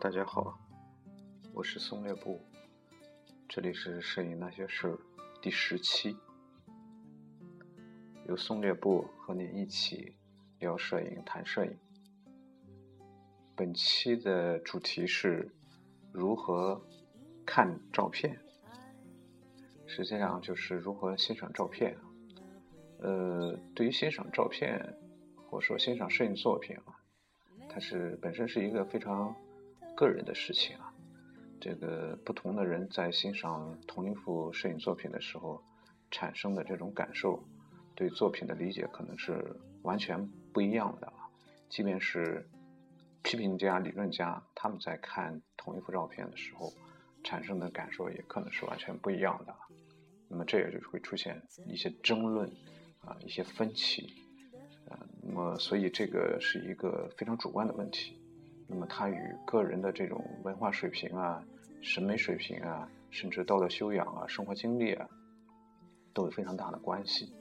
大家好，我是松略布，这里是摄影那些事第十期，由松略布和你一起聊摄影、谈摄影。本期的主题是如何看照片，实际上就是如何欣赏照片。呃，对于欣赏照片，或者说欣赏摄影作品啊。它是本身是一个非常个人的事情啊，这个不同的人在欣赏同一幅摄影作品的时候产生的这种感受，对作品的理解可能是完全不一样的啊。即便是批评家、理论家，他们在看同一幅照片的时候产生的感受也可能是完全不一样的。那么这也就是会出现一些争论啊，一些分歧。啊，那么所以这个是一个非常主观的问题，那么它与个人的这种文化水平啊、审美水平啊，甚至道德修养啊、生活经历啊，都有非常大的关系。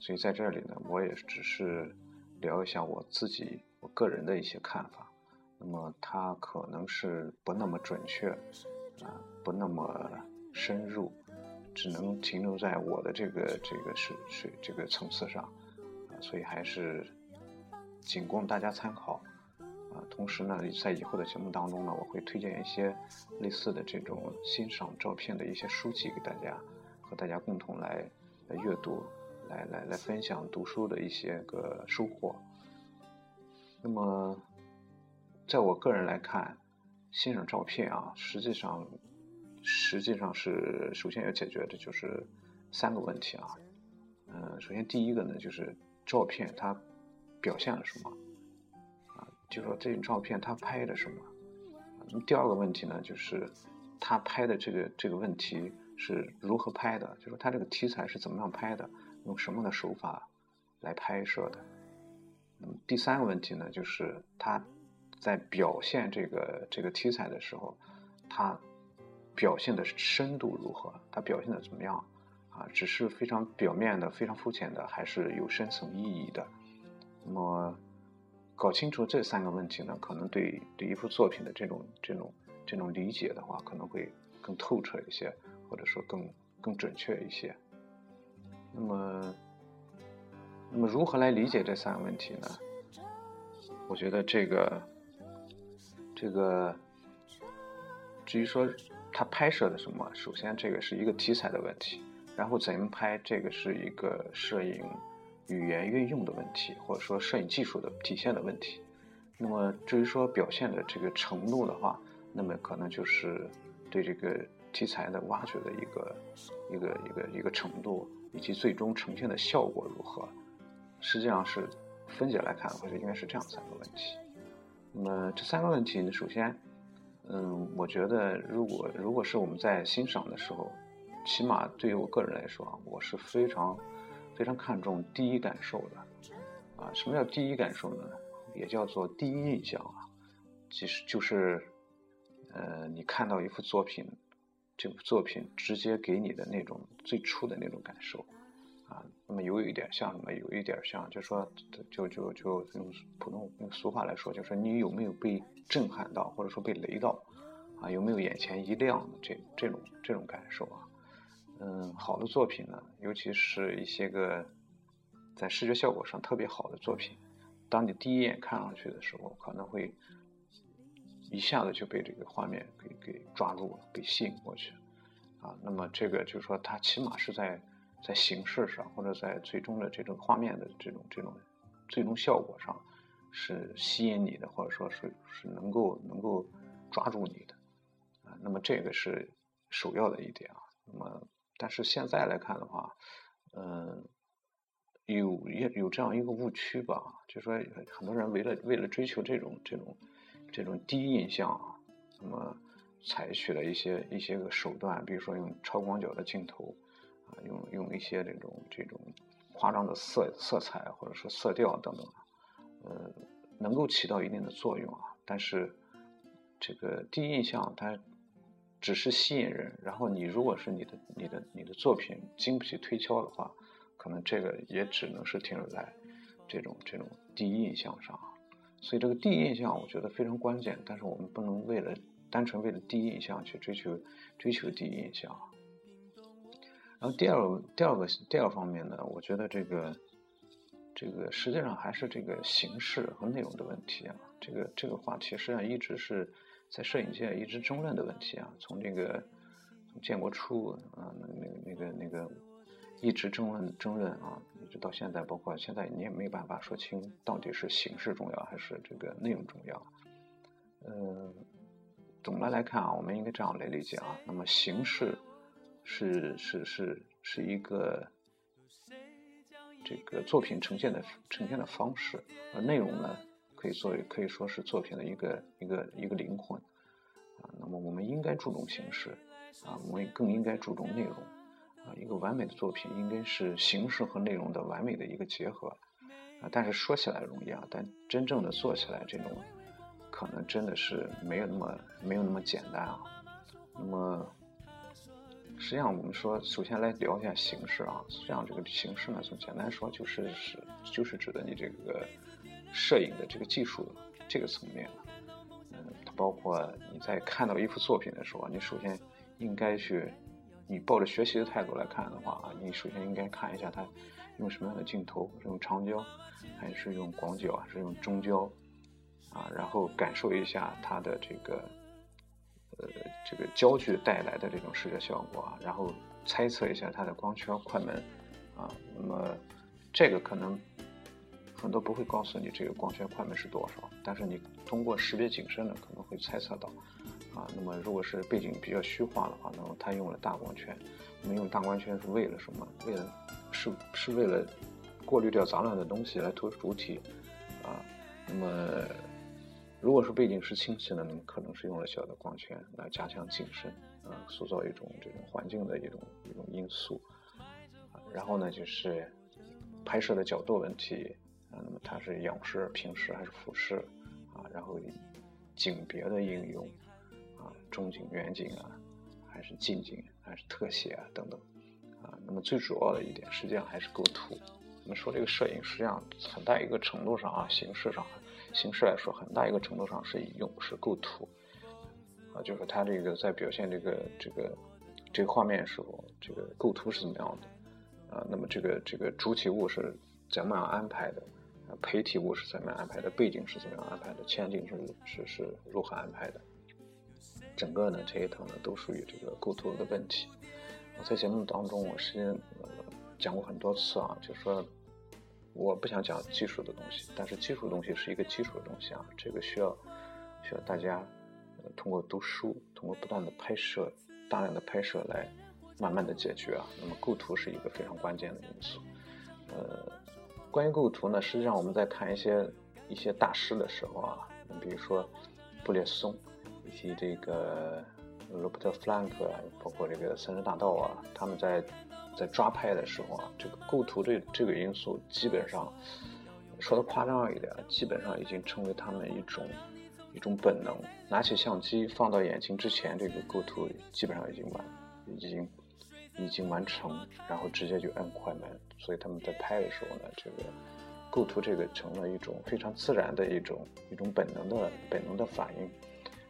所以在这里呢，我也只是聊一下我自己我个人的一些看法，那么它可能是不那么准确啊，不那么深入，只能停留在我的这个这个是是这个层次上啊。所以还是仅供大家参考啊。同时呢，在以后的节目当中呢，我会推荐一些类似的这种欣赏照片的一些书籍给大家，和大家共同来来阅读，来来来分享读书的一些个收获。那么，在我个人来看，欣赏照片啊，实际上实际上是首先要解决的就是三个问题啊。嗯，首先第一个呢，就是。照片它表现了什么？就说这张照片他拍的什么？那么第二个问题呢，就是他拍的这个这个问题是如何拍的？就说他这个题材是怎么样拍的？用什么的手法来拍摄的？那么第三个问题呢，就是他在表现这个这个题材的时候，他表现的深度如何？他表现的怎么样？啊，只是非常表面的、非常肤浅的，还是有深层意义的？那么，搞清楚这三个问题呢，可能对对一幅作品的这种这种这种理解的话，可能会更透彻一些，或者说更更准确一些。那么，那么如何来理解这三个问题呢？我觉得这个这个，至于说他拍摄的什么，首先这个是一个题材的问题。然后怎么拍，这个是一个摄影语言运用的问题，或者说摄影技术的体现的问题。那么至于说表现的这个程度的话，那么可能就是对这个题材的挖掘的一个一个一个一个程度，以及最终呈现的效果如何，实际上是分解来看，或者应该是这样三个问题。那么这三个问题，首先，嗯，我觉得如果如果是我们在欣赏的时候。起码对于我个人来说啊，我是非常非常看重第一感受的啊。什么叫第一感受呢？也叫做第一印象啊。其实就是，呃，你看到一幅作品，这幅作品直接给你的那种最初的那种感受啊。那么有一点像什么？有一点像，就说就就就用普通用俗话来说，就说你有没有被震撼到，或者说被雷到啊？有没有眼前一亮的这这种这种感受啊？嗯，好的作品呢，尤其是一些个在视觉效果上特别好的作品，当你第一眼看上去的时候，可能会一下子就被这个画面给给抓住了，给吸引过去啊。那么这个就是说，它起码是在在形式上，或者在最终的这种画面的这种这种最终效果上是吸引你的，或者说是是能够能够抓住你的啊。那么这个是首要的一点啊。那么但是现在来看的话，嗯，有有有这样一个误区吧，就说很多人为了为了追求这种这种这种第一印象，那么采取了一些一些个手段，比如说用超广角的镜头啊，用用一些这种这种夸张的色色彩或者说色调等等，呃，能够起到一定的作用啊。但是这个第一印象它。只是吸引人，然后你如果是你的、你的、你的作品经不起推敲的话，可能这个也只能是停留在这种、这种第一印象上。所以这个第一印象我觉得非常关键，但是我们不能为了单纯为了第一印象去追求追求第一印象。然后第二个第二个第二方面呢，我觉得这个这个实际上还是这个形式和内容的问题啊。这个这个话题实际上一直是在摄影界一直争论的问题啊。从这个从建国初啊，那那个那个那个一直争论争论啊，一直到现在，包括现在你也没办法说清到底是形式重要还是这个内容重要。呃，总的来看啊，我们应该这样来理解啊。那么形式。是是是是一个这个作品呈现的呈现的方式，而内容呢，可以作为可以说是作品的一个一个一个灵魂啊。那么我们应该注重形式啊，我们更应该注重内容啊。一个完美的作品应该是形式和内容的完美的一个结合啊。但是说起来容易啊，但真正的做起来，这种可能真的是没有那么没有那么简单啊。那么。实际上，我们说，首先来聊一下形式啊。实际上，这个形式呢，从简单说，就是是就是指的你这个摄影的这个技术这个层面嗯，它包括你在看到一幅作品的时候，你首先应该去，你抱着学习的态度来看的话啊，你首先应该看一下它用什么样的镜头，用长焦还是用广角，还是用中焦啊，然后感受一下它的这个。呃，这个焦距带来的这种视觉效果啊，然后猜测一下它的光圈、快门啊，那么这个可能很多不会告诉你这个光圈、快门是多少，但是你通过识别景深呢，可能会猜测到啊。那么如果是背景比较虚化的话，那么它用了大光圈，那么用大光圈是为了什么？为了是是为了过滤掉杂乱的东西来突出主体啊。那么。如果说背景是清晰的，那么可能是用了小的光圈来加强景深，啊，塑造一种这种环境的一种一种因素。然后呢，就是拍摄的角度问题，那么它是仰视、平视还是俯视，啊，然后景别的应用，啊，中景、远景啊，还是近景，还是特写啊等等，啊，那么最主要的一点，实际上还是构图。我们说这个摄影，实际上很大一个程度上啊，形式上。形式来说，很大一个程度上是用是构图，啊，就是它这个在表现这个这个这个画面时候，这个构图是怎么样的，啊，那么这个这个主体物是怎么样安排的，陪体物是怎么安排的，背景是怎么样安排的，前景是是是如何安排的，整个呢这一套呢都属于这个构图的问题。我在节目当中，我实际讲过很多次啊，就说。我不想讲技术的东西，但是技术的东西是一个基础的东西啊，这个需要需要大家通过读书，通过不断的拍摄，大量的拍摄来慢慢的解决啊。那么构图是一个非常关键的因素。呃，关于构图呢，实际上我们在看一些一些大师的时候啊，比如说布列松以及这个罗伯特弗兰克，包括这个森人大道啊，他们在。在抓拍的时候啊，这个构图这这个因素基本上说的夸张一点，基本上已经成为他们一种一种本能。拿起相机放到眼睛之前，这个构图基本上已经完，已经已经完成，然后直接就按快门。所以他们在拍的时候呢，这个构图这个成了一种非常自然的一种一种本能的本能的反应。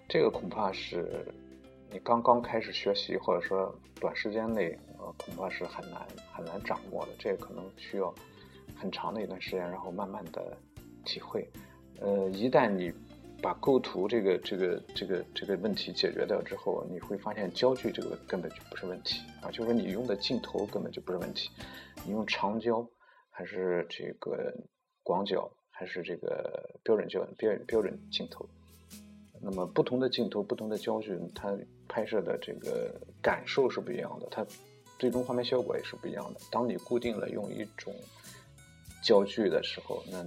这个恐怕是你刚刚开始学习，或者说短时间内。呃恐怕是很难很难掌握的，这个可能需要很长的一段时间，然后慢慢的体会。呃，一旦你把构图这个这个这个这个问题解决掉之后，你会发现焦距这个根本就不是问题啊，就是说你用的镜头根本就不是问题，你用长焦还是这个广角还是这个标准焦标标准镜头，那么不同的镜头不同的焦距，它拍摄的这个感受是不一样的，它。最终画面效果也是不一样的。当你固定了用一种焦距的时候，那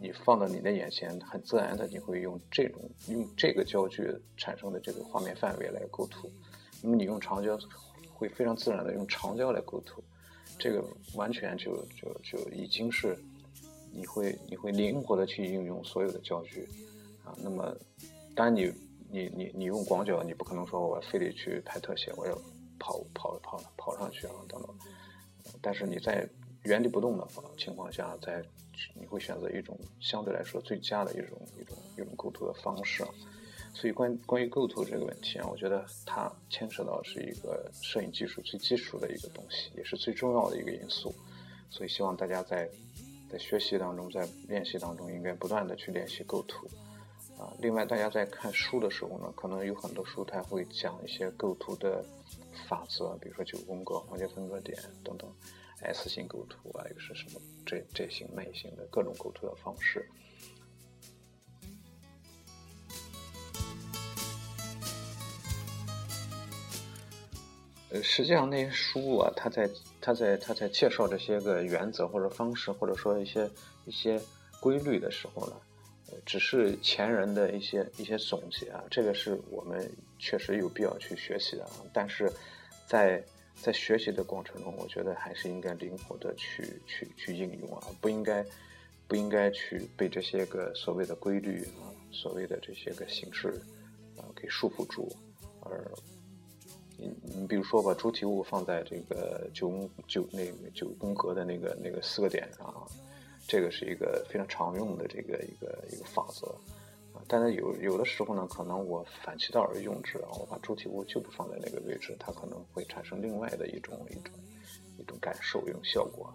你放到你的眼前，很自然的你会用这种用这个焦距产生的这个画面范围来构图。那么你用长焦会非常自然的用长焦来构图，这个完全就就就已经是你会你会灵活的去应用所有的焦距啊。那么当然你你你你用广角，你不可能说我非得去拍特写，我要。跑跑跑跑上去啊，等等。但是你在原地不动的情况下，在你会选择一种相对来说最佳的一种一种一种构图的方式。所以关关于构图这个问题啊，我觉得它牵扯到是一个摄影技术最基础的一个东西，也是最重要的一个因素。所以希望大家在在学习当中，在练习当中，应该不断的去练习构图。啊，另外大家在看书的时候呢，可能有很多书它会讲一些构图的法则，比如说九宫格、黄金分割点等等，S 型构图啊，又是什么这这型、那型的各种构图的方式。呃，实际上那些书啊，他在他在他在介绍这些个原则或者方式，或者说一些一些规律的时候呢，呃，只是前人的一些一些总结啊，这个是我们确实有必要去学习的啊。但是在在学习的过程中，我觉得还是应该灵活的去去去应用啊，不应该不应该去被这些个所谓的规律啊，所谓的这些个形式啊给束缚住，而。你你比如说把主体物放在这个九宫九那个九宫格的那个那个四个点上啊，这个是一个非常常用的这个一个一个法则。但是有有的时候呢，可能我反其道而用之啊，我把主体物就不放在那个位置，它可能会产生另外的一种一种一种感受一种效果。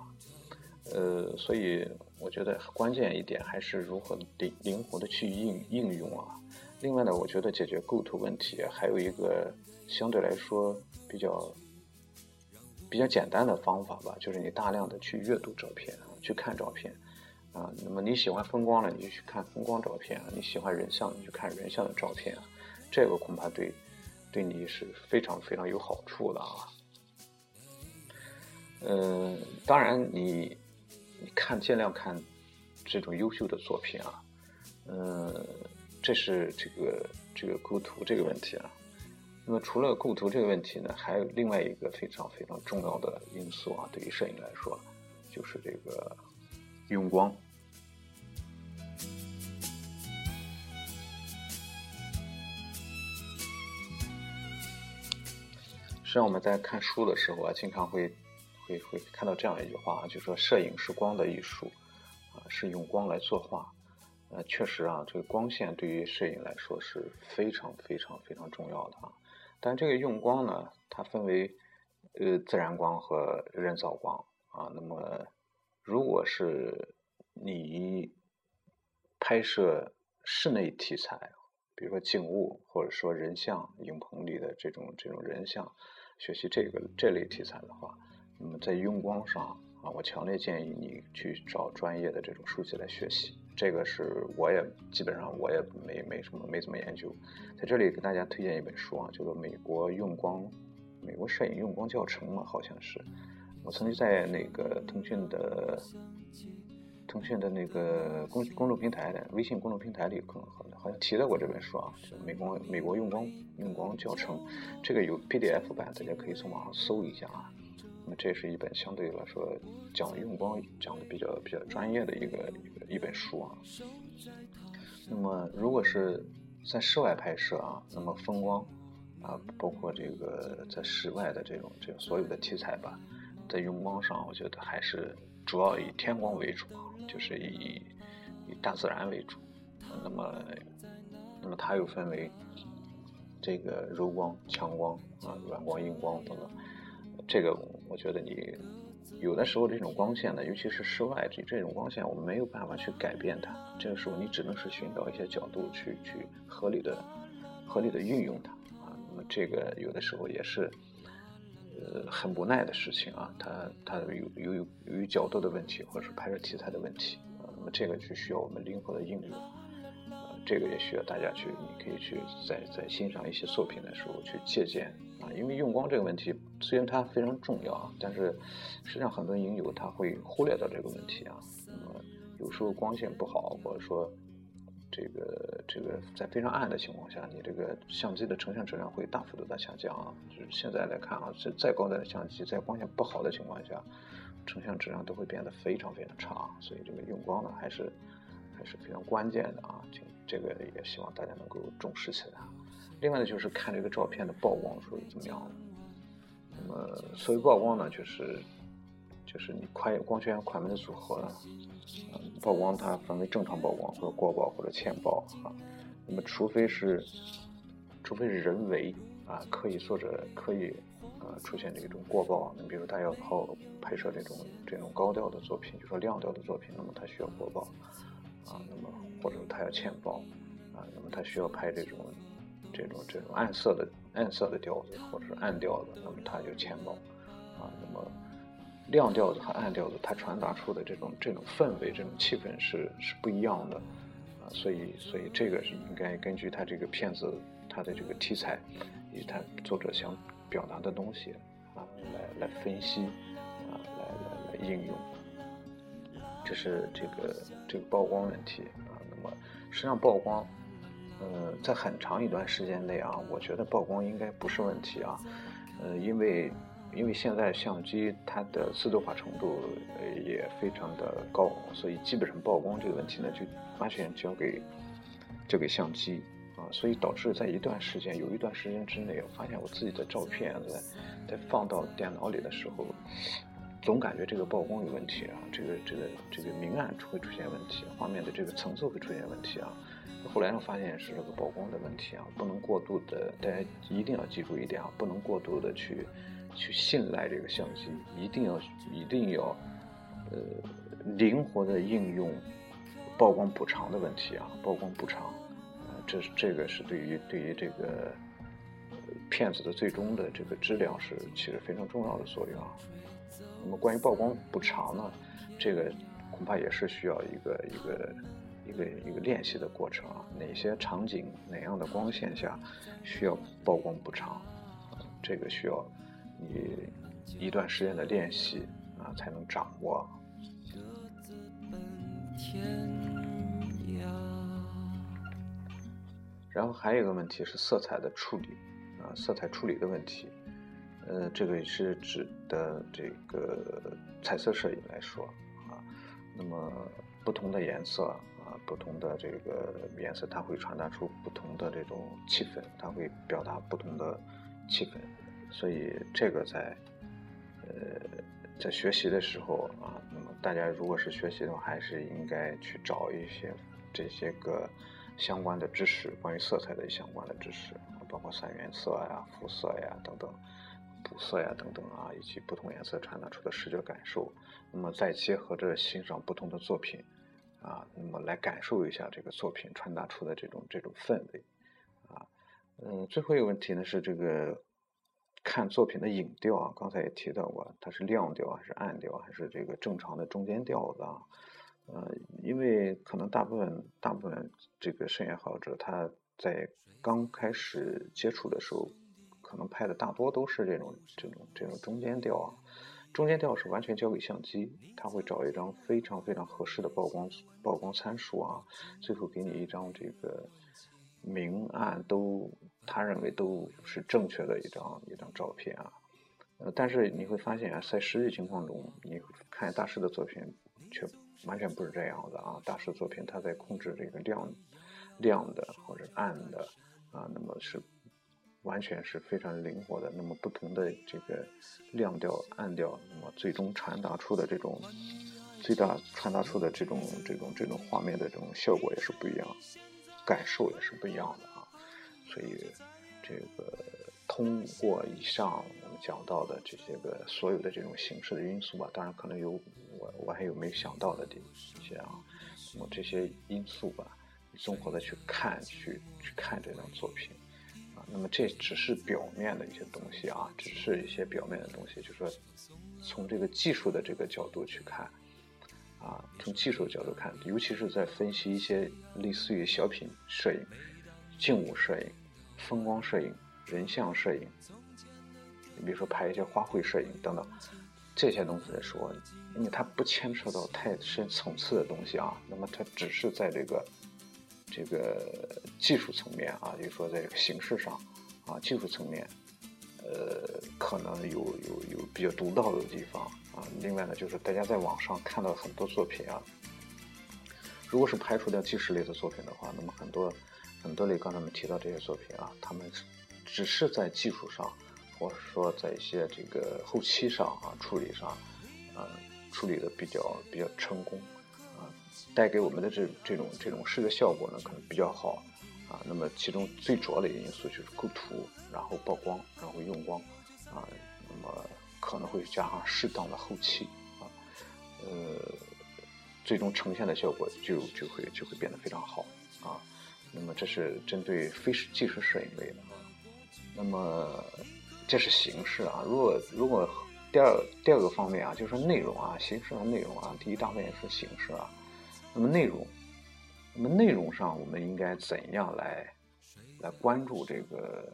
呃，所以我觉得关键一点还是如何灵灵活的去应应用啊。另外呢，我觉得解决构图问题还有一个。相对来说比较比较简单的方法吧，就是你大量的去阅读照片，去看照片，啊，那么你喜欢风光了，你就去看风光照片啊；你喜欢人像，你去看人像的照片啊。这个恐怕对对你是非常非常有好处的啊。嗯，当然你你看尽量看这种优秀的作品啊，嗯，这是这个这个构图这个问题啊。那么除了构图这个问题呢，还有另外一个非常非常重要的因素啊，对于摄影来说，就是这个用光。实际上我们在看书的时候啊，经常会会会看到这样一句话啊，就说摄影是光的艺术，啊，是用光来作画。呃，确实啊，这个光线对于摄影来说是非常非常非常重要的啊。但这个用光呢，它分为呃自然光和人造光啊。那么，如果是你拍摄室内题材，比如说静物，或者说人像影棚里的这种这种人像，学习这个这类题材的话，那么在用光上啊，我强烈建议你去找专业的这种书籍来学习。这个是我也基本上我也没没什么没怎么研究，在这里给大家推荐一本书啊，叫做《美国用光美国摄影用光教程》嘛，好像是。我曾经在那个腾讯的腾讯的那个公公众平台的微信公众平台里，可能好像提到过这本书啊，就美国美国用光用光教程》，这个有 PDF 版，大家可以从网上搜一下啊。那么这是一本相对来说讲用光讲的比较比较专业的一个一个一本书啊。那么如果是在室外拍摄啊，那么风光啊，包括这个在室外的这种这所有的题材吧，在用光上，我觉得还是主要以天光为主，就是以以大自然为主。那么那么它又分为这个柔光、强光啊、软光、硬光等等。这个我觉得你有的时候这种光线呢，尤其是室外这这种光线，我们没有办法去改变它。这个时候你只能是寻找一些角度去去合理的、合理的运用它啊。那么这个有的时候也是呃很无奈的事情啊。它它有有有由于角度的问题，或者是拍摄题材的问题啊。那么这个就需要我们灵活的应用。啊这个也需要大家去，你可以去在在欣赏一些作品的时候去借鉴啊，因为用光这个问题虽然它非常重要啊，但是实际上很多影友他会忽略到这个问题啊。那么有时候光线不好，或者说这个这个在非常暗的情况下，你这个相机的成像质量会大幅度的下降啊。就是现在来看啊，这再高端的相机，在光线不好的情况下，成像质量都会变得非常非常差。所以这个用光呢，还是还是非常关键的啊。这个也希望大家能够重视起来。另外呢，就是看这个照片的曝光数怎么样。那么，所谓曝光呢，就是就是你快光圈快门的组合，嗯，曝光它分为正常曝光或者过曝或者欠曝啊。那么除非是，除非是人为啊刻意作者刻意啊出现这种过曝，你比如他要靠拍摄这种这种高调的作品，就说亮调的作品，那么他需要过曝啊，那么或者他要欠曝啊，那么他需要拍这种这种这种暗色的暗色的调子或者是暗调子，那么他就欠曝啊，那么。亮调子和暗调子，它传达出的这种这种氛围、这种气氛是是不一样的，啊，所以所以这个是应该根据他这个片子他的这个题材，以及他作者想表达的东西啊，来来分析啊，来来来应用，这是这个这个曝光问题啊。那么实际上曝光，呃，在很长一段时间内啊，我觉得曝光应该不是问题啊，呃，因为。因为现在相机它的自动化程度也非常的高，所以基本上曝光这个问题呢就完全交给交给相机啊，所以导致在一段时间有一段时间之内，我发现我自己的照片在在放到电脑里的时候，总感觉这个曝光有问题啊，这个这个这个明暗会出现问题，画面的这个层次会出现问题啊。后来呢发现是这个曝光的问题啊，不能过度的，大家一定要记住一点啊，不能过度的去。去信赖这个相机，一定要一定要，呃，灵活的应用曝光补偿的问题啊，曝光补偿，呃，这是这个是对于对于这个片子的最终的这个质量是起着非常重要的作用啊。那么关于曝光补偿呢，这个恐怕也是需要一个一个一个一个练习的过程啊。哪些场景哪样的光线下需要曝光补偿，这个需要。你一段时间的练习啊，才能掌握。然后还有一个问题是色彩的处理啊，色彩处理的问题。呃，这个是指的这个彩色摄影来说啊。那么不同的颜色啊，不同的这个颜色，它会传达出不同的这种气氛，它会表达不同的气氛。所以这个在，呃，在学习的时候啊，那么大家如果是学习的话，还是应该去找一些这些个相关的知识，关于色彩的相关的知识，包括三原色呀、肤色呀等等，补色呀等等啊，以及不同颜色传达出的视觉感受。那么再结合着欣赏不同的作品，啊，那么来感受一下这个作品传达出的这种这种氛围，啊，嗯，最后一个问题呢是这个。看作品的影调啊，刚才也提到过，它是亮调还是暗调，还是这个正常的中间调子啊？呃，因为可能大部分大部分这个摄影爱好者他在刚开始接触的时候，可能拍的大多都是这种这种这种中间调啊。中间调是完全交给相机，他会找一张非常非常合适的曝光曝光参数啊，最后给你一张这个明暗都。他认为都是正确的一张一张照片啊，呃，但是你会发现啊，在实际情况中，你看大师的作品却完全不是这样的啊。大师作品他在控制这个亮亮的或者暗的啊，那么是完全是非常灵活的。那么不同的这个亮调、暗调，那么最终传达出的这种最大传达出的这种这种这种画面的这种效果也是不一样，感受也是不一样的。所以，这个通过以上我们讲到的这些个所有的这种形式的因素吧，当然可能有我我还有没有想到的一些啊，那么这些因素吧，综合的去看去去看这张作品啊，那么这只是表面的一些东西啊，只是一些表面的东西，就说从这个技术的这个角度去看啊，从技术角度看，尤其是在分析一些类似于小品摄影、静物摄影。风光摄影、人像摄影，你比如说拍一些花卉摄影等等这些东西来说，因为它不牵扯到太深层次的东西啊，那么它只是在这个这个技术层面啊，就是说在这个形式上啊，技术层面，呃，可能有有有比较独到的地方啊。另外呢，就是大家在网上看到很多作品啊，如果是排除掉纪实类的作品的话，那么很多。很多类刚才我们提到这些作品啊，他们只是在技术上，或者说在一些这个后期上啊处理上，呃，处理的比较比较成功，啊，带给我们的这这种这种视觉效果呢可能比较好，啊，那么其中最主要的一个因素就是构图，然后曝光，然后用光，啊，那么可能会加上适当的后期，啊，呃，最终呈现的效果就就会就会变得非常好，啊，那么这是针对非技术摄影类的，那么这是形式啊，如果如果。第二第二个方面啊，就是内容啊，形式和内容啊。第一大方面是形式啊，那么内容，那么内容上我们应该怎样来来关注这个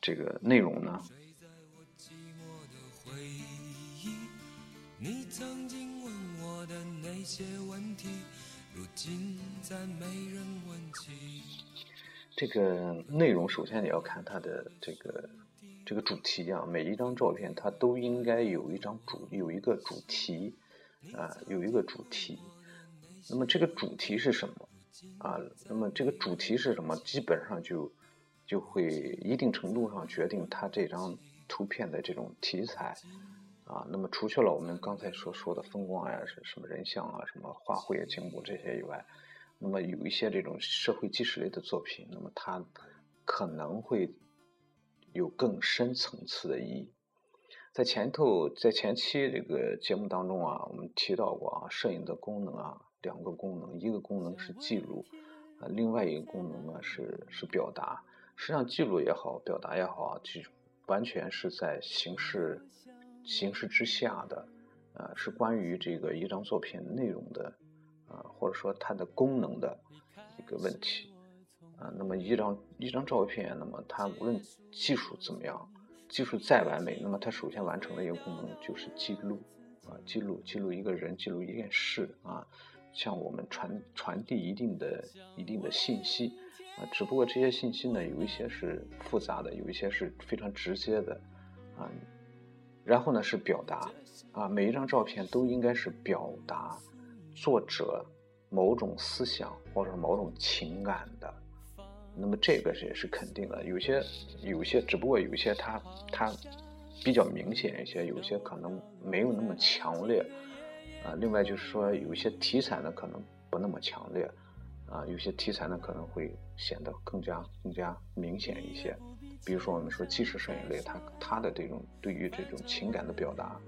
这个内容呢？你曾经问我的那些问题如今再没人问起这个内容首先你要看它的这个。这个主题啊，每一张照片它都应该有一张主，有一个主题，啊，有一个主题。那么这个主题是什么？啊，那么这个主题是什么？基本上就就会一定程度上决定它这张图片的这种题材。啊，那么除去了我们刚才所说的风光呀，是什么人像啊，什么画绘、景物这些以外，那么有一些这种社会纪实类的作品，那么它可能会。有更深层次的意义，在前头，在前期这个节目当中啊，我们提到过啊，摄影的功能啊，两个功能，一个功能是记录，啊，另外一个功能呢是是表达。实际上，记录也好，表达也好啊，就完全是在形式形式之下的，啊，是关于这个一张作品内容的，啊，或者说它的功能的一个问题。啊，那么一张一张照片，那么它无论技术怎么样，技术再完美，那么它首先完成的一个功能就是记录，啊，记录记录一个人，记录一件事，啊，向我们传传递一定的一定的信息，啊，只不过这些信息呢，有一些是复杂的，有一些是非常直接的，啊，然后呢是表达，啊，每一张照片都应该是表达作者某种思想或者某种情感的。那么这个也是肯定的，有些有些，只不过有些它它比较明显一些，有些可能没有那么强烈，啊，另外就是说有些题材呢可能不那么强烈，啊，有些题材呢可能会显得更加更加明显一些，比如说我们说纪实摄影类，它它的这种对于这种情感的表达，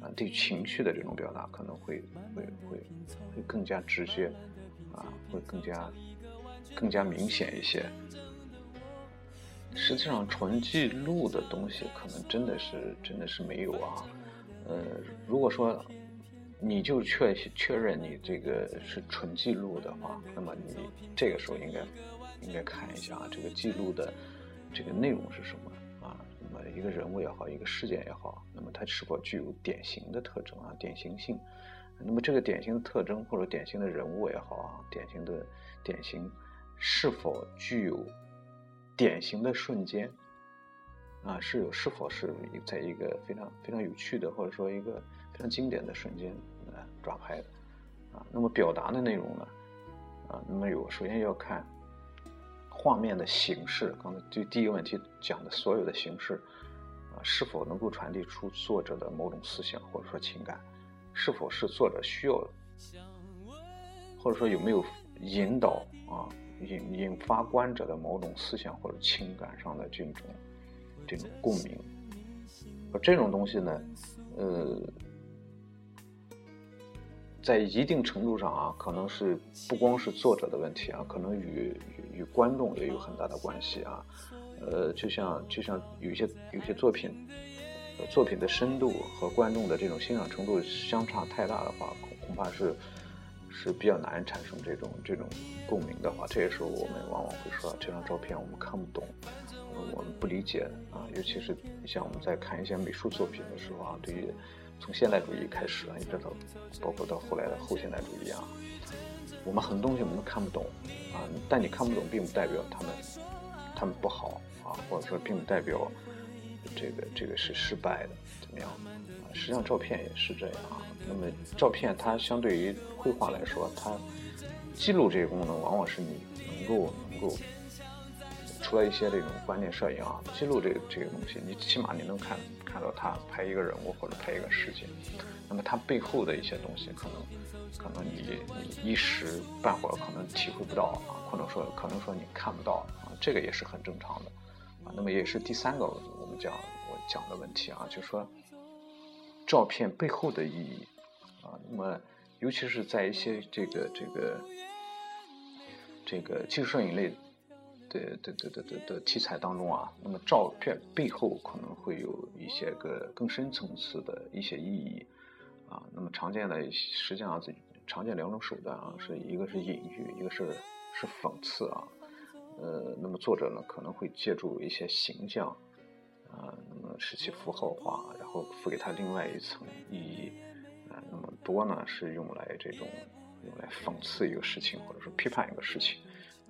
啊，对情绪的这种表达可能会会会会更加直接，啊，会更加。更加明显一些。实际上，纯记录的东西可能真的是真的是没有啊。呃，如果说你就确确认你这个是纯记录的话，那么你这个时候应该应该看一下啊，这个记录的这个内容是什么啊？那么一个人物也好，一个事件也好，那么它是否具有典型的特征啊？典型性。那么这个典型的特征或者典型的人物也好啊，典型的典型。是否具有典型的瞬间啊？是有是否是在一个非常非常有趣的，或者说一个非常经典的瞬间啊抓拍的啊？那么表达的内容呢？啊，那么有首先要看画面的形式。刚才就第一个问题讲的所有的形式啊，是否能够传递出作者的某种思想或者说情感？是否是作者需要的？或者说有没有引导啊？引引发观者的某种思想或者情感上的这种这种共鸣，而这种东西呢，呃，在一定程度上啊，可能是不光是作者的问题啊，可能与与观众也有很大的关系啊。呃，就像就像有些有些作品，作品的深度和观众的这种欣赏程度相差太大的话，恐恐怕是。是比较难产生这种这种共鸣的话，这也是我们往往会说这张照片我们看不懂，我们不理解啊。尤其是像我们在看一些美术作品的时候啊，对于从现代主义开始啊，一直到包括到后来的后现代主义啊，我们很多东西我们都看不懂但你看不懂，并不代表他们他们不好啊，或者说并不代表这个这个是失败的怎么样啊？实际上照片也是这样啊。那么照片它相对于绘画来说，它记录这个功能往往是你能够能够除了一些这种观念摄影啊，记录这个这个东西，你起码你能看看到他拍一个人物或者拍一个事件，那么他背后的一些东西，可能可能你你一时半会儿可能体会不到啊，或者说可能说你看不到啊，这个也是很正常的啊。那么也是第三个我们讲我讲的问题啊，就是说照片背后的意义啊，那么尤其是在一些这个这个这个技术摄影类。的的的的的的题材当中啊，那么照片背后可能会有一些个更深层次的一些意义啊。那么常见的实际上是常见两种手段啊，是一个是隐喻，一个是是讽刺啊。呃，那么作者呢可能会借助一些形象啊，那么使其符号化，然后赋给它另外一层意义啊。那么多呢是用来这种用来讽刺一个事情，或者说批判一个事情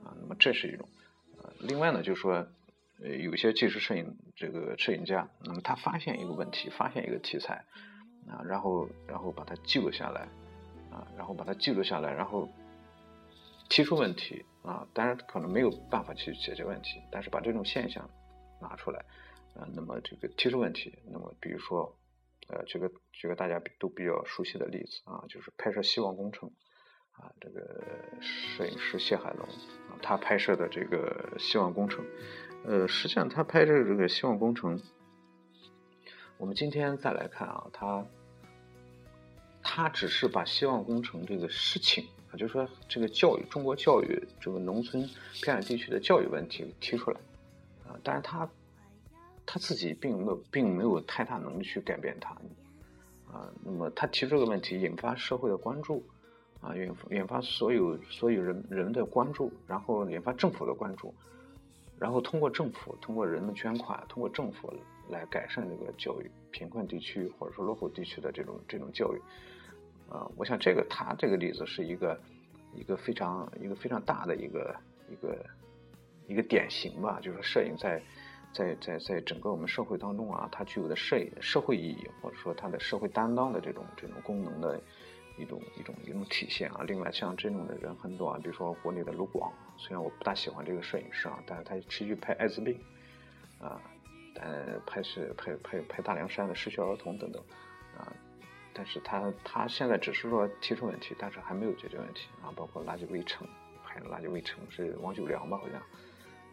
啊。那么这是一种呃。另外呢，就是说，呃，有些纪实摄影这个摄影家，那么他发现一个问题，发现一个题材，啊，然后然后把它记录下来，啊，然后把它记录下来，然后提出问题，啊，当然可能没有办法去解决问题，但是把这种现象拿出来，啊，那么这个提出问题，那么比如说，呃，举个举个大家都比较熟悉的例子啊，就是拍摄希望工程。啊，这个摄影师谢海龙啊，他拍摄的这个希望工程，呃，实际上他拍摄这个希望工程，我们今天再来看啊，他他只是把希望工程这个事情啊，就是说这个教育，中国教育这个农村偏远地区的教育问题提出来啊，但是他他自己并没有并没有太大能力去改变它啊，那么他提出这个问题，引发社会的关注。啊，引引发所有所有人人的关注，然后引发政府的关注，然后通过政府，通过人们捐款，通过政府来改善这个教育，贫困地区或者说落后地区的这种这种教育。啊，我想这个他这个例子是一个一个非常一个非常大的一个一个一个典型吧，就是摄影在在在在整个我们社会当中啊，它具有的社社会意义，或者说它的社会担当的这种这种功能的。一种一种一种体现啊！另外，像这种的人很多啊，比如说国内的卢广，虽然我不大喜欢这个摄影师啊，但是他持续拍艾滋病啊，呃拍摄拍拍拍大凉山的失学儿童等等啊，但是他他现在只是说提出问题，但是还没有解决问题啊，包括垃圾围城，拍垃圾围城是王九良吧，好像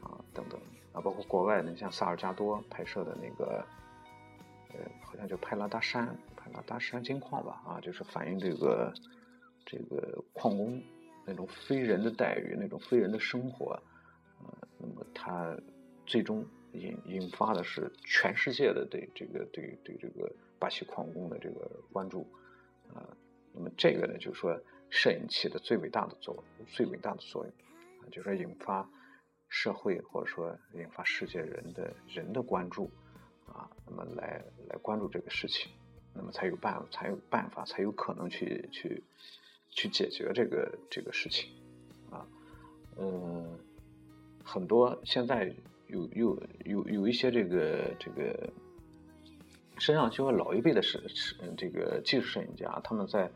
啊等等啊，包括国外的像萨尔加多拍摄的那个。呃，好像叫派拉达山，派拉达山金矿吧，啊，就是反映这个这个矿工那种非人的待遇，那种非人的生活，呃，那么他最终引引发的是全世界的对这个对对这个巴西矿工的这个关注，啊，那么这个呢，就是说摄影起的最伟大的作，最伟大的作用，啊，就是说引发社会或者说引发世界人的人的关注。啊，那么来来关注这个事情，那么才有办，才有办法，才有可能去去去解决这个这个事情，啊，嗯，很多现在有有有有一些这个这个，实际上就说老一辈的摄摄这个技术摄影家，他们在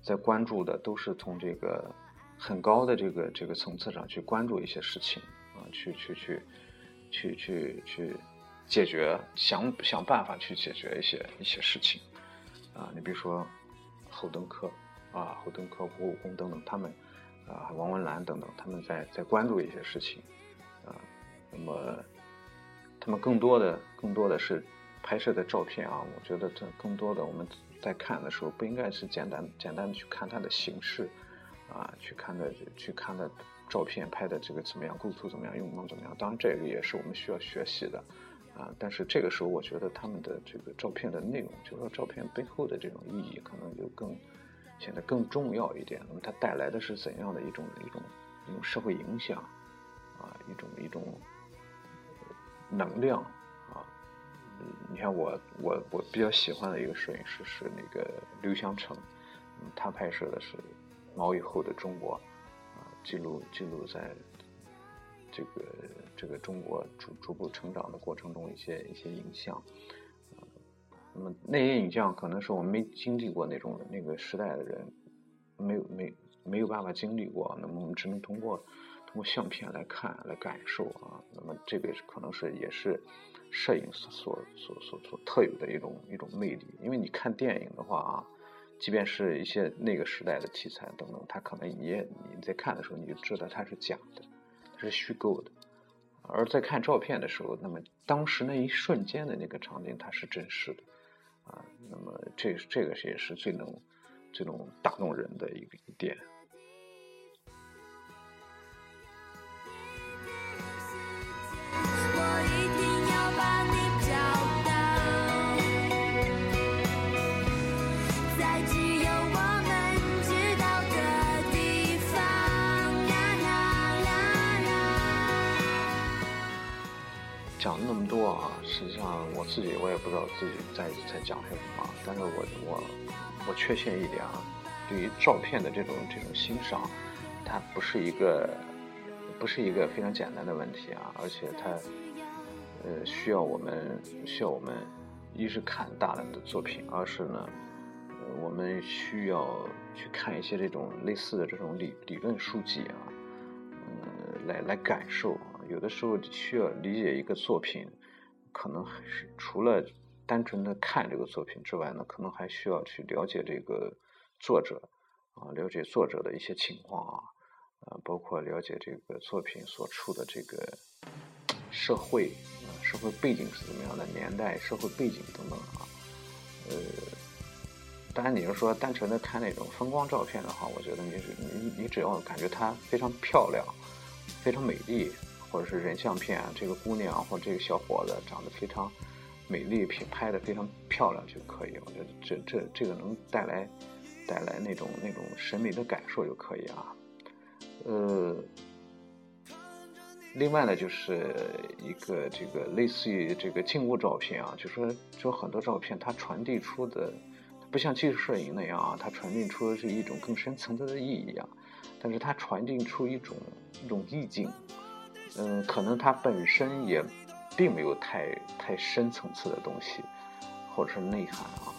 在关注的都是从这个很高的这个这个层次上去关注一些事情啊，去去去去去去。解决想想办法去解决一些一些事情，啊，你比如说侯登科啊，侯登科、胡武功等等，他们啊，王文澜等等，他们在在关注一些事情，那么他们更多的更多的是拍摄的照片啊，我觉得这更多的我们在看的时候不应该是简单简单的去看它的形式，啊，去看的去看的照片拍的这个怎么样，构图怎么样，用光怎么样，当然这个也是我们需要学习的。啊，但是这个时候，我觉得他们的这个照片的内容，就是说照片背后的这种意义，可能就更显得更重要一点。那么它带来的是怎样的一种一种一种社会影响啊，一种一种能量啊。你看我我我比较喜欢的一个摄影师是那个刘湘成，他拍摄的是毛以后的中国啊，记录记录在。这个这个中国逐逐步成长的过程中，一些一些影像，那么那些影像可能是我们没经历过那种那个时代的人，没有没没有办法经历过，那么我们只能通过通过相片来看来感受啊。那么这个可能是也是摄影所所所所特有的一种一种魅力。因为你看电影的话啊，即便是一些那个时代的题材等等，它可能也你在看的时候你就知道它是假的，它是虚构的。而在看照片的时候，那么当时那一瞬间的那个场景它是真实的啊。那么这这个也是最能最能打动人的一个一点。讲那么多啊，实际上我自己我也不知道自己在在讲些什么，但是我我我确信一点啊，对于照片的这种这种欣赏，它不是一个不是一个非常简单的问题啊，而且它呃需要我们需要我们一是看大量的作品，二是呢我们需要去看一些这种类似的这种理理论书籍啊，嗯来来感受。有的时候需要理解一个作品，可能还是除了单纯的看这个作品之外呢，可能还需要去了解这个作者啊，了解作者的一些情况啊，呃，包括了解这个作品所处的这个社会啊，社会背景是怎么样的年代、社会背景等等啊。呃，当然你要说单纯的看那种风光照片的话，我觉得你你你只要感觉它非常漂亮、非常美丽。或者是人像片啊，这个姑娘或这个小伙子长得非常美丽，拍的非常漂亮就可以。我觉得这这这个能带来带来那种那种审美的感受就可以啊。呃，另外呢，就是一个这个类似于这个静物照片啊，就说就很多照片它传递出的不像技术摄影那样啊，它传递出的是一种更深层次的意义啊，但是它传递出一种一种意境。嗯，可能它本身也并没有太太深层次的东西，或者是内涵啊，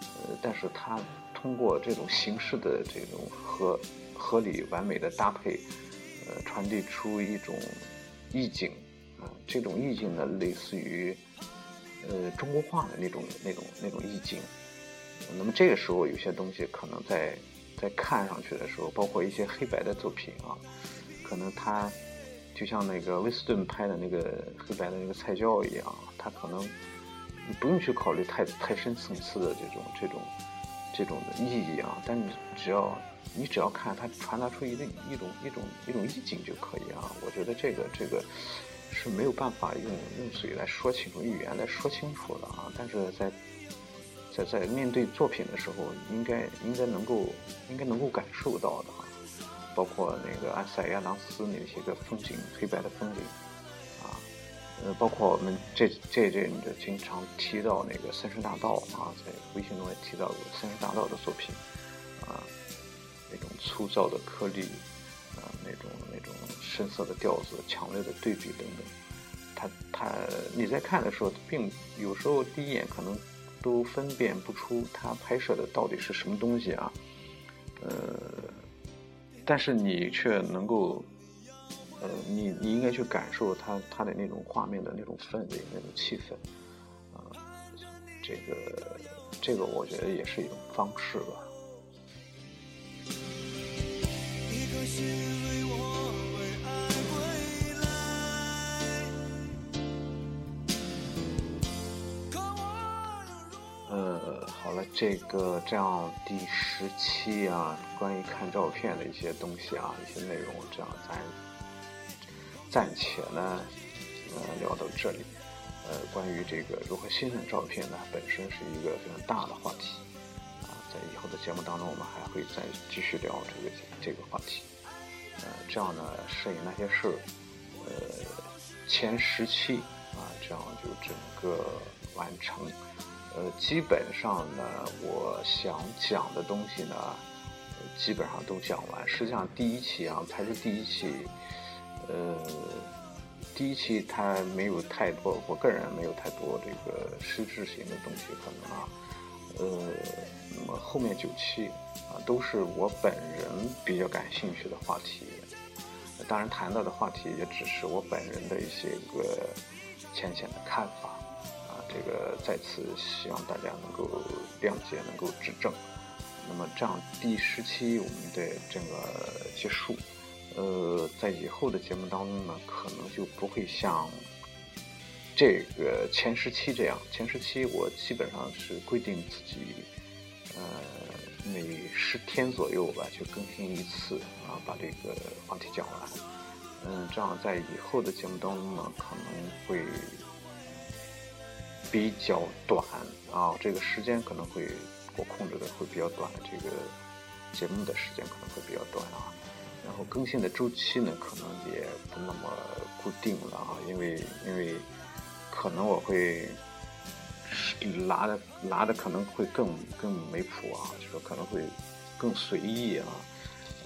呃，但是它通过这种形式的这种合合理完美的搭配，呃，传递出一种意境啊，这种意境呢，类似于呃中国画的那种那种那种意境。那么这个时候，有些东西可能在在看上去的时候，包括一些黑白的作品啊，可能它。就像那个威斯顿拍的那个黑白的那个菜椒一样，他可能你不用去考虑太太深层次的这种这种这种的意义啊，但你只要你只要看它传达出一个一种一种一种意境就可以啊。我觉得这个这个是没有办法用用嘴来说清楚，语言来说清楚的啊。但是在在在面对作品的时候，应该应该能够应该能够感受到的啊。包括那个安塞亚当斯那些个风景，黑白的风景，啊，呃，包括我们这这阵子经常提到那个三山大道啊，在微信中也提到过三山大道的作品，啊，那种粗糙的颗粒，啊，那种那种深色的调子，强烈的对比等等，他他你在看的时候，并有时候第一眼可能都分辨不出他拍摄的到底是什么东西啊，呃。但是你却能够，呃，你你应该去感受它它的那种画面的那种氛围、那种气氛，啊，这个这个我觉得也是一种方式吧。好了这个这样第十期啊，关于看照片的一些东西啊，一些内容，这样咱暂且呢，呃，聊到这里。呃，关于这个如何欣赏照片呢，本身是一个非常大的话题啊，在以后的节目当中，我们还会再继续聊这个这个话题。呃，这样呢，摄影那些事儿，呃，前十期啊，这样就整个完成。呃，基本上呢，我想讲的东西呢，基本上都讲完。实际上，第一期啊，才是第一期，呃，第一期它没有太多，我个人没有太多这个实质性的东西可能啊。呃，那么后面九期啊，都是我本人比较感兴趣的话题。当然，谈到的话题也只是我本人的一些个浅显的看法。这个再次希望大家能够谅解，能够指正。那么这样第十期我们的这个结束，呃，在以后的节目当中呢，可能就不会像这个前十期这样。前十期我基本上是规定自己，呃，每十天左右吧就更新一次啊，把这个话题讲完。嗯，这样在以后的节目当中呢，可能会比较短啊，这个时间可能会。我控制的会比较短，这个节目的时间可能会比较短啊，然后更新的周期呢，可能也不那么固定了啊，因为因为可能我会拿的拿的可能会更更没谱啊，就说可能会更随意啊，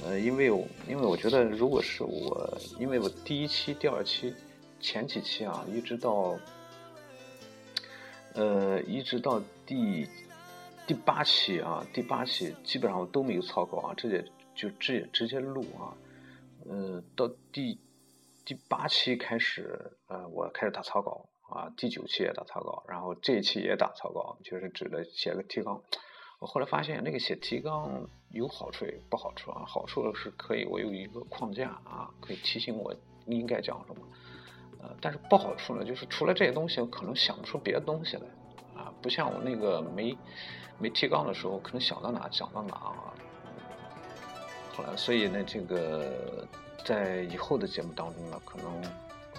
呃，因为因为我觉得如果是我，因为我第一期、第二期、前几期啊，一直到呃一直到第。第八期啊，第八期基本上我都没有草稿啊，直接就直接直接录啊。嗯，到第第八期开始，呃，我开始打草稿啊。第九期也打草稿，然后这一期也打草稿，就是指的写个提纲。我后来发现，那个写提纲有好处也不好处啊。好处是可以我有一个框架啊，可以提醒我应该讲什么。呃，但是不好处呢，就是除了这些东西，我可能想不出别的东西来啊。不像我那个没。没提纲的时候，可能想到哪讲到哪啊。后来，所以呢，这个在以后的节目当中呢，可能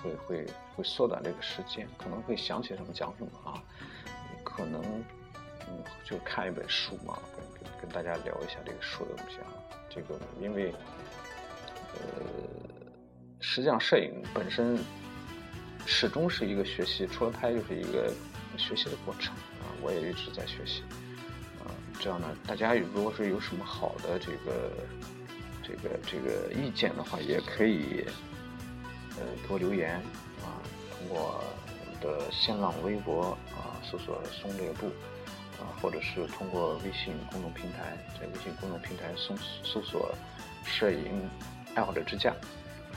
会会会缩短这个时间，可能会想起什么讲什么啊。可能嗯，就看一本书嘛，跟跟跟大家聊一下这个书的东西啊。这个因为呃，实际上摄影本身始终是一个学习，除了拍就是一个学习的过程啊。我也一直在学习啊。这样呢，大家如果说有什么好的这个这个这个意见的话，也可以呃给我留言啊，通过我们的新浪微博啊搜索“松略部”啊，或者是通过微信公众平台，在微信公众平台搜搜索“摄影爱好者之家”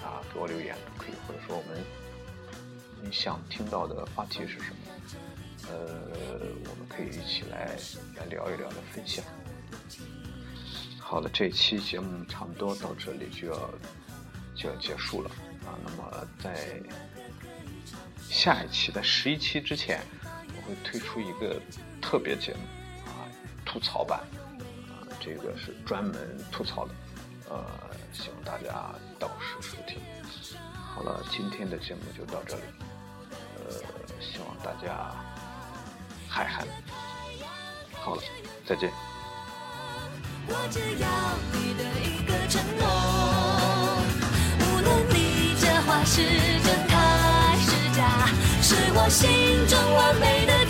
啊，给我留言可以，或者说我们你想听到的话题是什么？呃，我们可以一起来来聊一聊，来分享。好了，这期节目差不多到这里就要就要结束了啊。那么在下一期的十一期之前，我会推出一个特别节目啊，吐槽版啊，这个是专门吐槽的，呃，希望大家到时收听。好了，今天的节目就到这里，希望大家。海涵，好了，再见。我只要你的一个承诺，无论你这话是真还是假，是我心中完美的。